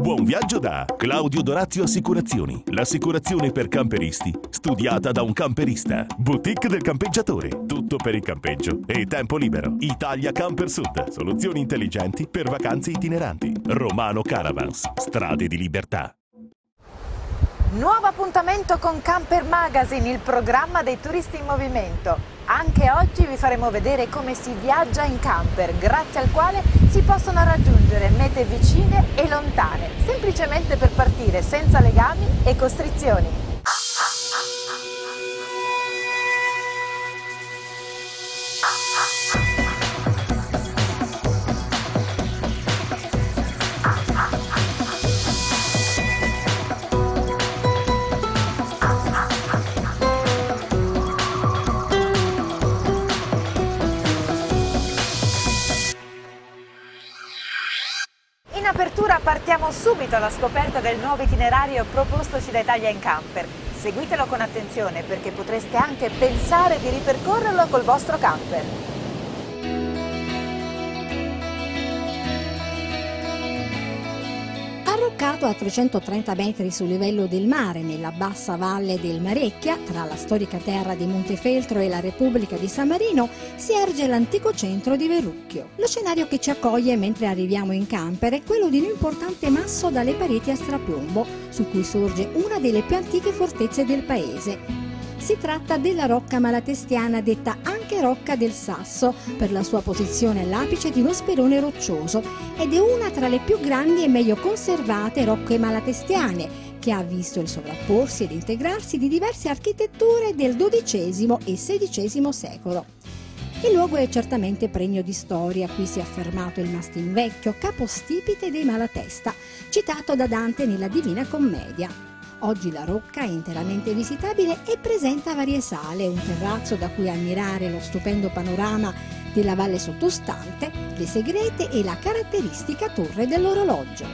Buon viaggio da Claudio Dorazio Assicurazioni. L'assicurazione per camperisti, studiata da un camperista. Boutique del campeggiatore. Tutto per il campeggio e tempo libero. Italia Camper Sud. Soluzioni intelligenti per vacanze itineranti. Romano Caravans. Strade di libertà. Nuovo appuntamento con Camper Magazine, il programma dei turisti in movimento. Anche oggi vi faremo vedere come si viaggia in camper, grazie al quale si possono raggiungere mete vicine e lontane, semplicemente per partire senza legami e costrizioni. Partiamo subito alla scoperta del nuovo itinerario propostoci da Italia in Camper. Seguitelo con attenzione perché potreste anche pensare di ripercorrerlo col vostro camper. Arroccato a 330 metri sul livello del mare nella bassa valle del Marecchia, tra la storica terra di Montefeltro e la Repubblica di San Marino, si erge l'antico centro di Verrucchio. Lo scenario che ci accoglie mentre arriviamo in camper è quello di un importante masso dalle pareti a strapiombo, su cui sorge una delle più antiche fortezze del paese. Si tratta della rocca malatestiana detta anche Rocca del Sasso per la sua posizione all'apice di uno sperone roccioso ed è una tra le più grandi e meglio conservate rocche malatestiane che ha visto il sovrapporsi ed integrarsi di diverse architetture del XII e XVI secolo. Il luogo è certamente pregno di storia, qui si è affermato il mastin vecchio, capostipite dei Malatesta, citato da Dante nella Divina Commedia. Oggi la rocca è interamente visitabile e presenta varie sale, un terrazzo da cui ammirare lo stupendo panorama della valle sottostante, le segrete e la caratteristica torre dell'orologio.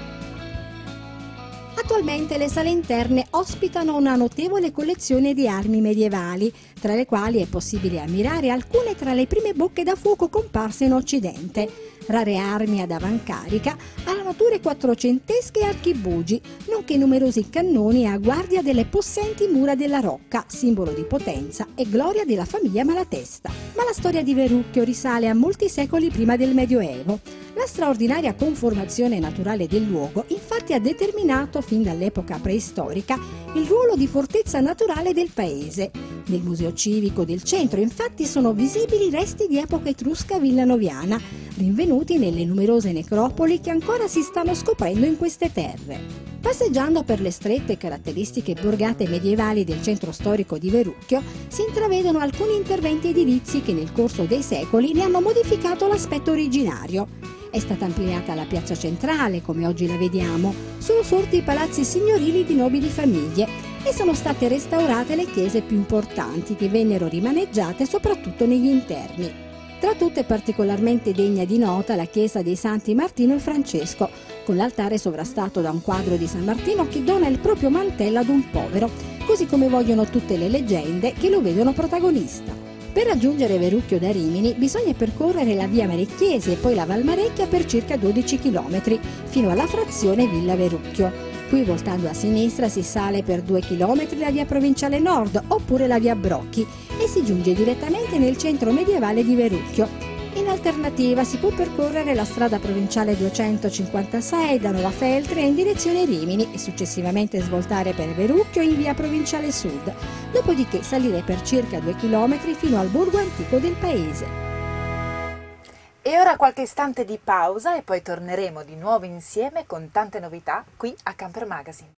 Attualmente le sale interne ospitano una notevole collezione di armi medievali, tra le quali è possibile ammirare alcune tra le prime bocche da fuoco comparse in Occidente, rare armi ad avancarica, armature quattrocentesche e archibugi, nonché numerosi cannoni a guardia delle possenti mura della Rocca, simbolo di potenza e gloria della famiglia Malatesta. Ma la storia di Verrucchio risale a molti secoli prima del Medioevo. La straordinaria conformazione naturale del luogo infatti ha determinato fin dall'epoca preistorica il ruolo di fortezza naturale del paese. Nel museo civico del centro infatti sono visibili resti di epoca etrusca villanoviana, rinvenuti nelle numerose necropoli che ancora si stanno scoprendo in queste terre. Passeggiando per le strette caratteristiche borgate medievali del centro storico di Verrucchio, si intravedono alcuni interventi edilizi che nel corso dei secoli ne hanno modificato l'aspetto originario. È stata ampliata la piazza centrale, come oggi la vediamo, sono sorti i palazzi signorili di nobili famiglie e sono state restaurate le chiese più importanti che vennero rimaneggiate soprattutto negli interni. Tra tutte particolarmente degna di nota la chiesa dei Santi Martino e Francesco, con l'altare sovrastato da un quadro di San Martino che dona il proprio mantello ad un povero, così come vogliono tutte le leggende che lo vedono protagonista. Per raggiungere Verrucchio da Rimini bisogna percorrere la via Marecchiesi e poi la Valmarecchia per circa 12 km fino alla frazione Villa Verrucchio. Qui voltando a sinistra si sale per 2 km la via provinciale nord oppure la via Brocchi e si giunge direttamente nel centro medievale di Verrucchio. In alternativa si può percorrere la strada provinciale 256 da Nova Feltri in direzione Rimini e successivamente svoltare per Verrucchio in via provinciale sud, dopodiché salire per circa 2 km fino al borgo antico del paese. E ora qualche istante di pausa e poi torneremo di nuovo insieme con tante novità qui a Camper Magazine.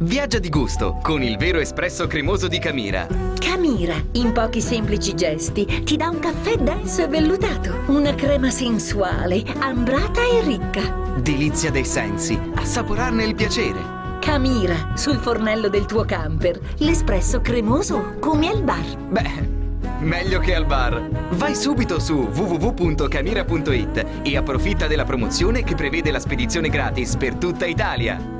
Viaggia di gusto con il vero espresso cremoso di Camira. Camira, in pochi semplici gesti, ti dà un caffè denso e vellutato, una crema sensuale, ambrata e ricca. Delizia dei sensi, assaporarne il piacere. Camira, sul fornello del tuo camper, l'espresso cremoso come al bar. Beh, meglio che al bar. Vai subito su www.camira.it e approfitta della promozione che prevede la spedizione gratis per tutta Italia.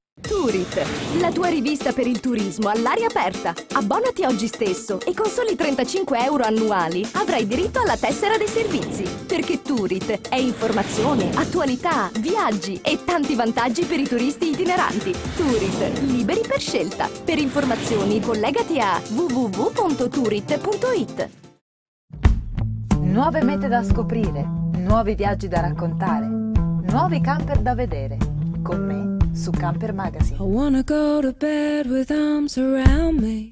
Turit, la tua rivista per il turismo all'aria aperta. Abbonati oggi stesso e con soli 35 euro annuali avrai diritto alla tessera dei servizi. Perché Turit è informazione, attualità, viaggi e tanti vantaggi per i turisti itineranti. Turit, liberi per scelta. Per informazioni collegati a www.turit.it. Nuove mete da scoprire, nuovi viaggi da raccontare, nuovi camper da vedere. Con me su Camper Magazine. I wanna go to bed with arms around me.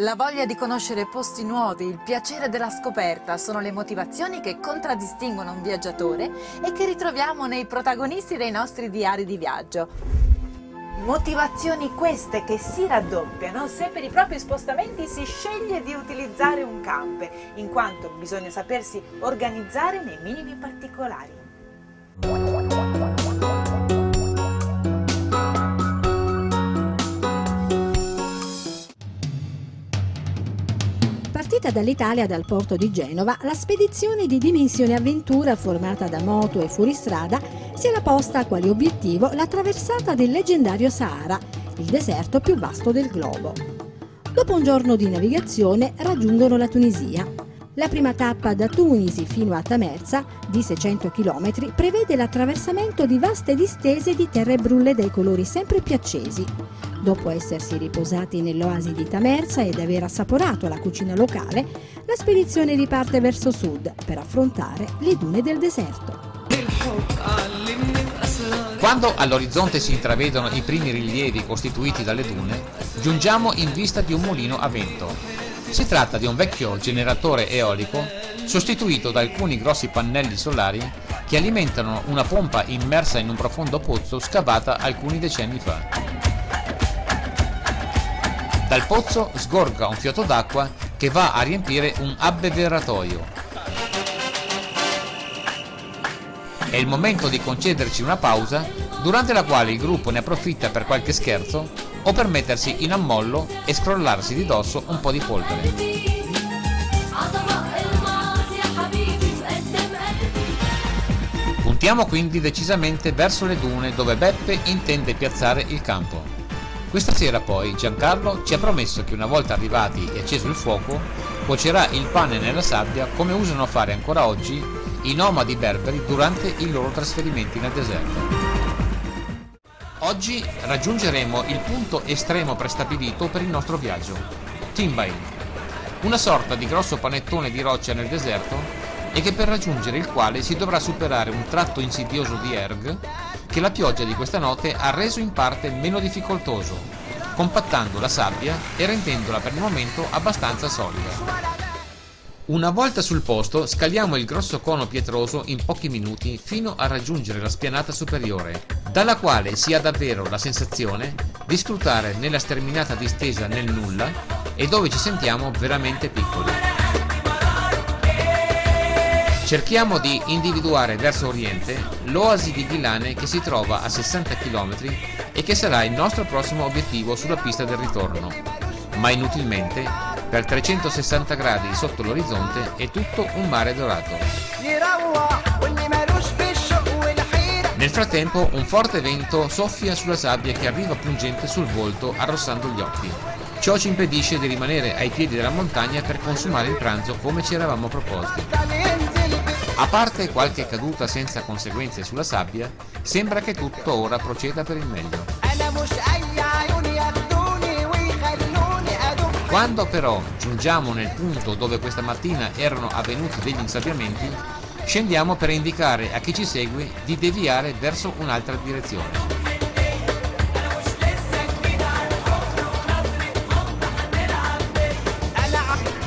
La voglia di conoscere posti nuovi, il piacere della scoperta sono le motivazioni che contraddistinguono un viaggiatore e che ritroviamo nei protagonisti dei nostri diari di viaggio. Motivazioni queste che si raddoppiano se per i propri spostamenti si sceglie di utilizzare un camper, in quanto bisogna sapersi organizzare nei minimi particolari. Partita dall'Italia dal porto di Genova, la spedizione di dimensione avventura formata da moto e fuoristrada si era posta quale obiettivo la traversata del leggendario Sahara, il deserto più vasto del globo. Dopo un giorno di navigazione raggiungono la Tunisia. La prima tappa da Tunisi fino a Tamerza, di 600 km, prevede l'attraversamento di vaste distese di terre brulle dai colori sempre più accesi. Dopo essersi riposati nell'oasi di Tamerza ed aver assaporato la cucina locale, la spedizione riparte verso sud per affrontare le dune del deserto. Quando all'orizzonte si intravedono i primi rilievi costituiti dalle dune, giungiamo in vista di un mulino a vento. Si tratta di un vecchio generatore eolico sostituito da alcuni grossi pannelli solari che alimentano una pompa immersa in un profondo pozzo scavata alcuni decenni fa. Dal pozzo sgorga un fiotto d'acqua che va a riempire un abbeveratoio. È il momento di concederci una pausa durante la quale il gruppo ne approfitta per qualche scherzo o per mettersi in ammollo e scrollarsi di dosso un po' di polvere. Puntiamo quindi decisamente verso le dune dove Beppe intende piazzare il campo. Questa sera poi Giancarlo ci ha promesso che una volta arrivati e acceso il fuoco, cuocerà il pane nella sabbia come usano fare ancora oggi i nomadi berberi durante i loro trasferimenti nel deserto. Oggi raggiungeremo il punto estremo prestabilito per il nostro viaggio, Timbain, una sorta di grosso panettone di roccia nel deserto e che per raggiungere il quale si dovrà superare un tratto insidioso di erg che la pioggia di questa notte ha reso in parte meno difficoltoso, compattando la sabbia e rendendola per il momento abbastanza solida. Una volta sul posto scaliamo il grosso cono pietroso in pochi minuti fino a raggiungere la spianata superiore, dalla quale si ha davvero la sensazione di scrutare nella sterminata distesa nel nulla e dove ci sentiamo veramente piccoli. Cerchiamo di individuare verso oriente l'oasi di Ghilane che si trova a 60 km e che sarà il nostro prossimo obiettivo sulla pista del ritorno. Ma inutilmente, per 360 gradi sotto l'orizzonte è tutto un mare dorato. Nel frattempo un forte vento soffia sulla sabbia che arriva pungente sul volto arrossando gli occhi. Ciò ci impedisce di rimanere ai piedi della montagna per consumare il pranzo come ci eravamo proposti. A parte qualche caduta senza conseguenze sulla sabbia, sembra che tutto ora proceda per il meglio. Quando però giungiamo nel punto dove questa mattina erano avvenuti degli insabbiamenti, scendiamo per indicare a chi ci segue di deviare verso un'altra direzione.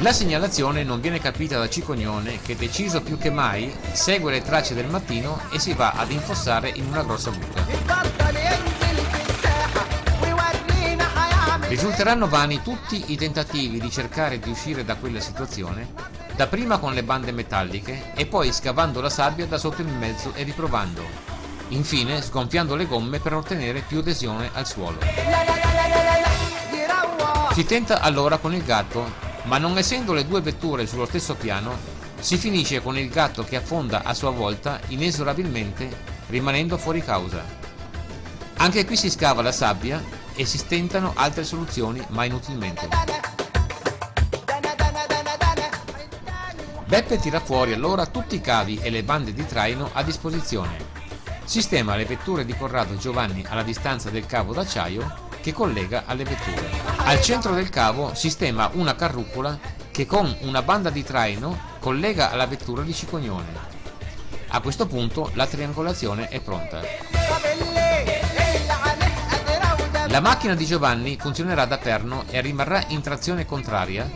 La segnalazione non viene capita da Cicognone che deciso più che mai segue le tracce del mattino e si va ad infossare in una grossa buca. Risulteranno vani tutti i tentativi di cercare di uscire da quella situazione, dapprima con le bande metalliche e poi scavando la sabbia da sotto il mezzo e riprovando, infine sgonfiando le gomme per ottenere più adesione al suolo. Si tenta allora con il gatto ma non essendo le due vetture sullo stesso piano, si finisce con il gatto che affonda a sua volta inesorabilmente, rimanendo fuori causa. Anche qui si scava la sabbia e si stentano altre soluzioni, ma inutilmente. Beppe tira fuori allora tutti i cavi e le bande di traino a disposizione. Sistema le vetture di Corrado Giovanni alla distanza del cavo d'acciaio che collega alle vetture. Al centro del cavo sistema una carrucola che con una banda di traino collega alla vettura di Cicognone. A questo punto la triangolazione è pronta. La macchina di Giovanni funzionerà da perno e rimarrà in trazione contraria,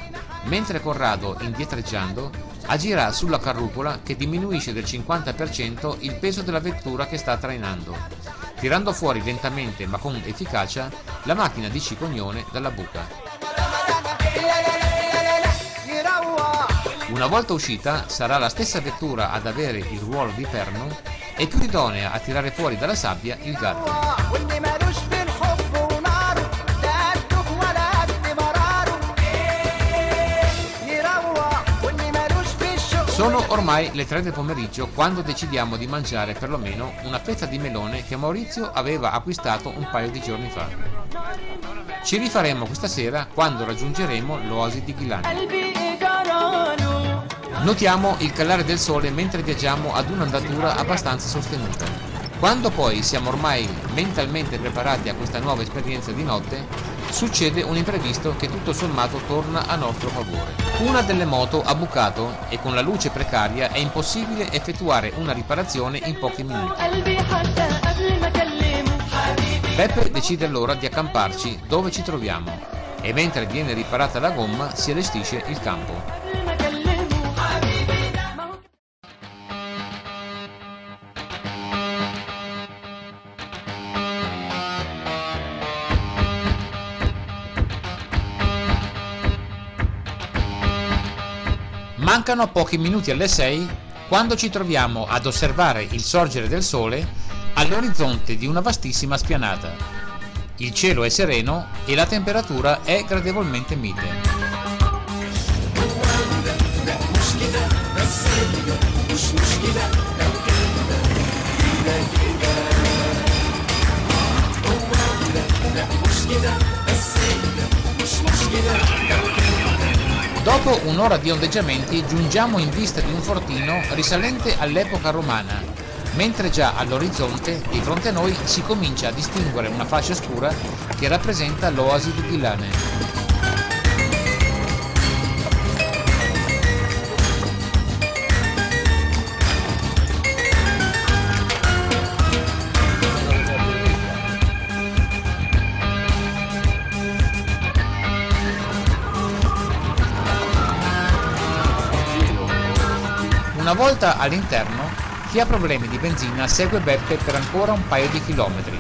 mentre Corrado, indietreggiando, agirà sulla carrucola che diminuisce del 50% il peso della vettura che sta trainando tirando fuori lentamente ma con efficacia la macchina di Cicognone dalla buca. Una volta uscita sarà la stessa vettura ad avere il ruolo di perno e più idonea a tirare fuori dalla sabbia il gatto. Sono ormai le 3 del pomeriggio quando decidiamo di mangiare perlomeno una fetta di melone che Maurizio aveva acquistato un paio di giorni fa. Ci rifaremo questa sera quando raggiungeremo l'oasi di Ghilani. Notiamo il calare del sole mentre viaggiamo ad un'andatura abbastanza sostenuta. Quando poi siamo ormai mentalmente preparati a questa nuova esperienza di notte, succede un imprevisto che tutto sommato torna a nostro favore. Una delle moto ha bucato e con la luce precaria è impossibile effettuare una riparazione in pochi minuti. Beppe decide allora di accamparci dove ci troviamo e mentre viene riparata la gomma si allestisce il campo. Mancano pochi minuti alle 6 quando ci troviamo ad osservare il sorgere del sole all'orizzonte di una vastissima spianata. Il cielo è sereno e la temperatura è gradevolmente mite. Dopo un'ora di ondeggiamenti giungiamo in vista di un fortino risalente all'epoca romana, mentre già all'orizzonte, di fronte a noi, si comincia a distinguere una fascia scura che rappresenta l'oasi di Ghilane. Una volta all'interno, chi ha problemi di benzina segue Beppe per ancora un paio di chilometri,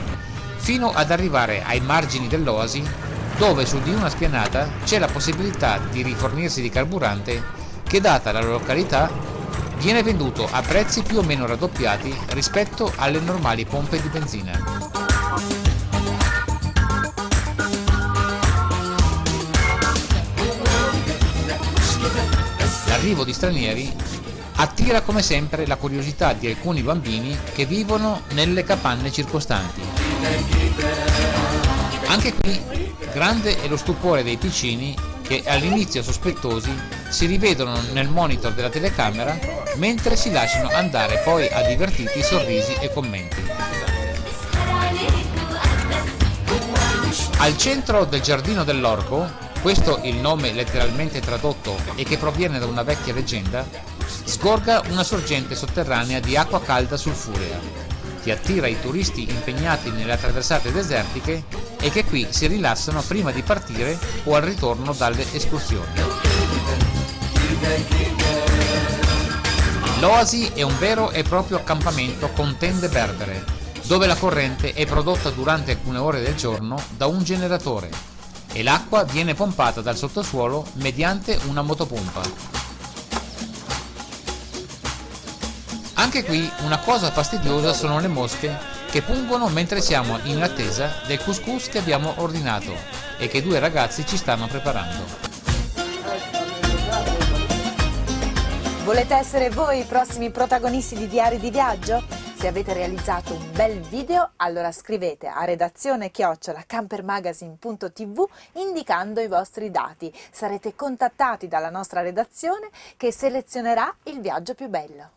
fino ad arrivare ai margini dell'oasi, dove su di una spianata c'è la possibilità di rifornirsi di carburante che, data la località, viene venduto a prezzi più o meno raddoppiati rispetto alle normali pompe di benzina. L'arrivo di stranieri attira come sempre la curiosità di alcuni bambini che vivono nelle capanne circostanti. Anche qui grande è lo stupore dei piccini che all'inizio sospettosi si rivedono nel monitor della telecamera mentre si lasciano andare poi a divertiti sorrisi e commenti. Al centro del giardino dell'orco, questo il nome letteralmente tradotto e che proviene da una vecchia leggenda, sgorga una sorgente sotterranea di acqua calda sulfurea, che attira i turisti impegnati nelle attraversate desertiche e che qui si rilassano prima di partire o al ritorno dalle escursioni. L'oasi è un vero e proprio accampamento con tende berbere, dove la corrente è prodotta durante alcune ore del giorno da un generatore e l'acqua viene pompata dal sottosuolo mediante una motopompa. Anche qui una cosa fastidiosa sono le mosche che pungono mentre siamo in attesa del couscous che abbiamo ordinato e che due ragazzi ci stanno preparando. Volete essere voi i prossimi protagonisti di Diari di Viaggio? Se avete realizzato un bel video, allora scrivete a redazione chiocciola campermagazine.tv indicando i vostri dati. Sarete contattati dalla nostra redazione che selezionerà il viaggio più bello.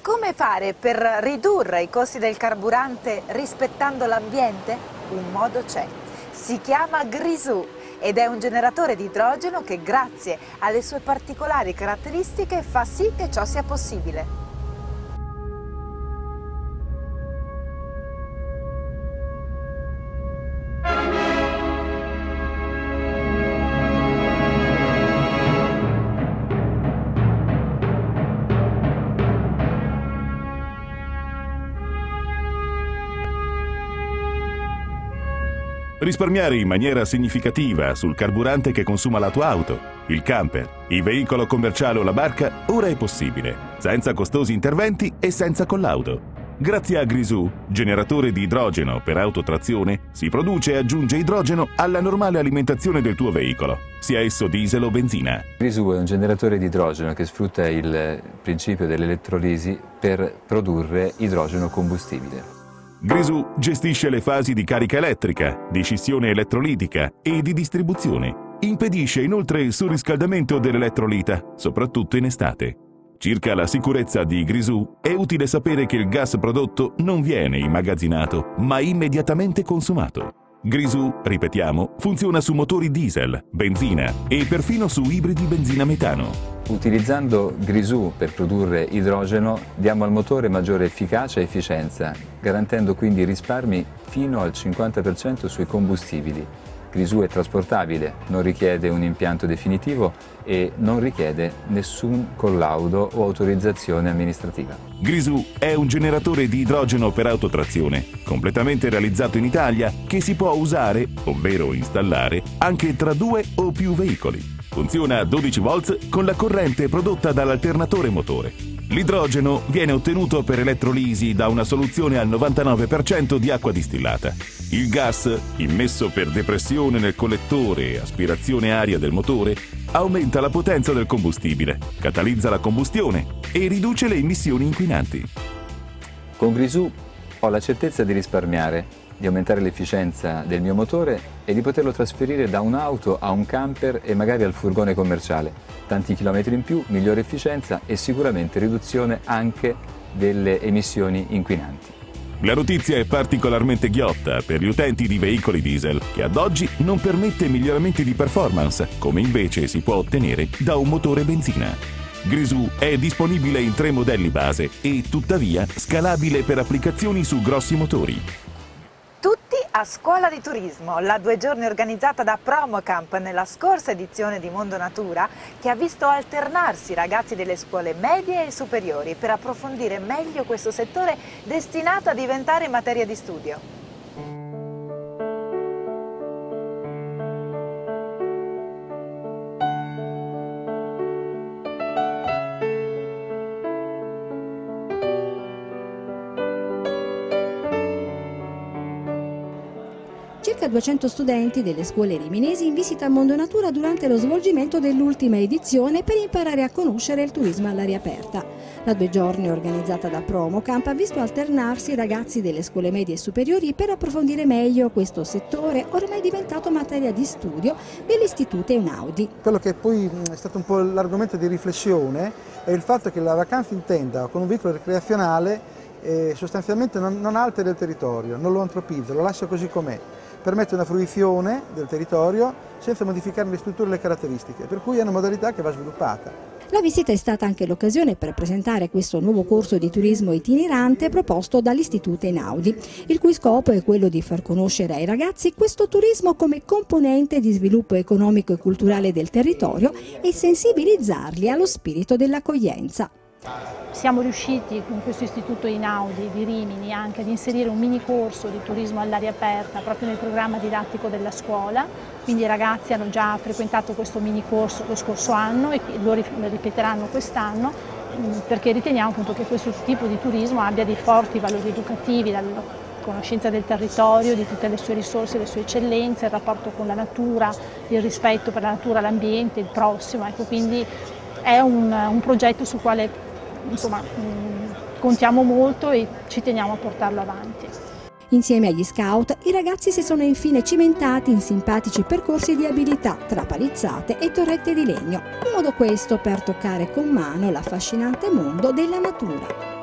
Come fare per ridurre i costi del carburante rispettando l'ambiente? Un modo c'è. Si chiama Grisù ed è un generatore di idrogeno che grazie alle sue particolari caratteristiche fa sì che ciò sia possibile. Risparmiare in maniera significativa sul carburante che consuma la tua auto, il camper, il veicolo commerciale o la barca ora è possibile, senza costosi interventi e senza collaudo. Grazie a Grisù, generatore di idrogeno per autotrazione, si produce e aggiunge idrogeno alla normale alimentazione del tuo veicolo, sia esso diesel o benzina. Grisù è un generatore di idrogeno che sfrutta il principio dell'elettrolisi per produrre idrogeno combustibile. Grisù gestisce le fasi di carica elettrica, di scissione elettrolitica e di distribuzione. Impedisce inoltre il surriscaldamento dell'elettrolita, soprattutto in estate. Circa la sicurezza di Grisù, è utile sapere che il gas prodotto non viene immagazzinato, ma immediatamente consumato. Grisù, ripetiamo, funziona su motori diesel, benzina e perfino su ibridi benzina-metano. Utilizzando Grisù per produrre idrogeno diamo al motore maggiore efficacia e efficienza, garantendo quindi risparmi fino al 50% sui combustibili. Grisù è trasportabile, non richiede un impianto definitivo e non richiede nessun collaudo o autorizzazione amministrativa. Grisù è un generatore di idrogeno per autotrazione, completamente realizzato in Italia, che si può usare, ovvero installare, anche tra due o più veicoli. Funziona a 12 volts con la corrente prodotta dall'alternatore motore. L'idrogeno viene ottenuto per elettrolisi da una soluzione al 99% di acqua distillata. Il gas, immesso per depressione nel collettore e aspirazione aria del motore, aumenta la potenza del combustibile, catalizza la combustione e riduce le emissioni inquinanti. Con Grisù ho la certezza di risparmiare, di aumentare l'efficienza del mio motore e di poterlo trasferire da un'auto a un camper e magari al furgone commerciale. Tanti chilometri in più, migliore efficienza e sicuramente riduzione anche delle emissioni inquinanti. La notizia è particolarmente ghiotta per gli utenti di veicoli diesel, che ad oggi non permette miglioramenti di performance, come invece si può ottenere da un motore benzina. Grisù è disponibile in tre modelli base e tuttavia scalabile per applicazioni su grossi motori. A Scuola di Turismo, la due giorni organizzata da Promocamp nella scorsa edizione di Mondo Natura, che ha visto alternarsi ragazzi delle scuole medie e superiori per approfondire meglio questo settore destinato a diventare materia di studio. Circa 200 studenti delle scuole riminesi in visita a Mondo Natura durante lo svolgimento dell'ultima edizione per imparare a conoscere il turismo all'aria aperta. La due giorni organizzata da Promocamp ha visto alternarsi i ragazzi delle scuole medie e superiori per approfondire meglio questo settore ormai diventato materia di studio dell'Istituto Einaudi. Quello che poi è stato un po' l'argomento di riflessione è il fatto che la vacanza in tenda con un veicolo ricreazionale eh, sostanzialmente non altera il territorio, non lo antropizza, lo lascia così com'è permette una fruizione del territorio senza modificare le strutture e le caratteristiche, per cui è una modalità che va sviluppata. La visita è stata anche l'occasione per presentare questo nuovo corso di turismo itinerante proposto dall'Istituto Einaudi, il cui scopo è quello di far conoscere ai ragazzi questo turismo come componente di sviluppo economico e culturale del territorio e sensibilizzarli allo spirito dell'accoglienza. Siamo riusciti con questo istituto Inaudi di Rimini anche ad inserire un mini corso di turismo all'aria aperta proprio nel programma didattico della scuola, quindi i ragazzi hanno già frequentato questo mini corso lo scorso anno e lo ripeteranno quest'anno mm, perché riteniamo appunto che questo tipo di turismo abbia dei forti valori educativi, dalla conoscenza del territorio, di tutte le sue risorse, le sue eccellenze, il rapporto con la natura, il rispetto per la natura, l'ambiente, il prossimo, ecco, quindi è un, un progetto sul quale insomma, mm, contiamo molto e ci teniamo a portarlo avanti. Insieme agli scout, i ragazzi si sono infine cimentati in simpatici percorsi di abilità tra palizzate e torrette di legno, in modo questo per toccare con mano l'affascinante mondo della natura.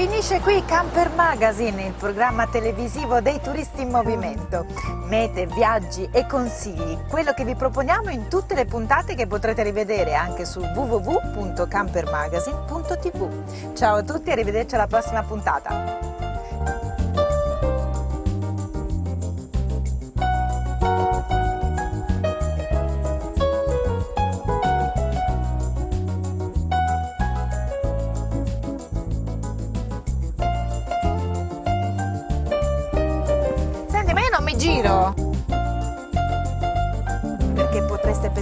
Finisce qui Camper Magazine, il programma televisivo dei turisti in movimento. Mete, viaggi e consigli, quello che vi proponiamo in tutte le puntate che potrete rivedere anche su www.campermagazine.tv. Ciao a tutti e arrivederci alla prossima puntata.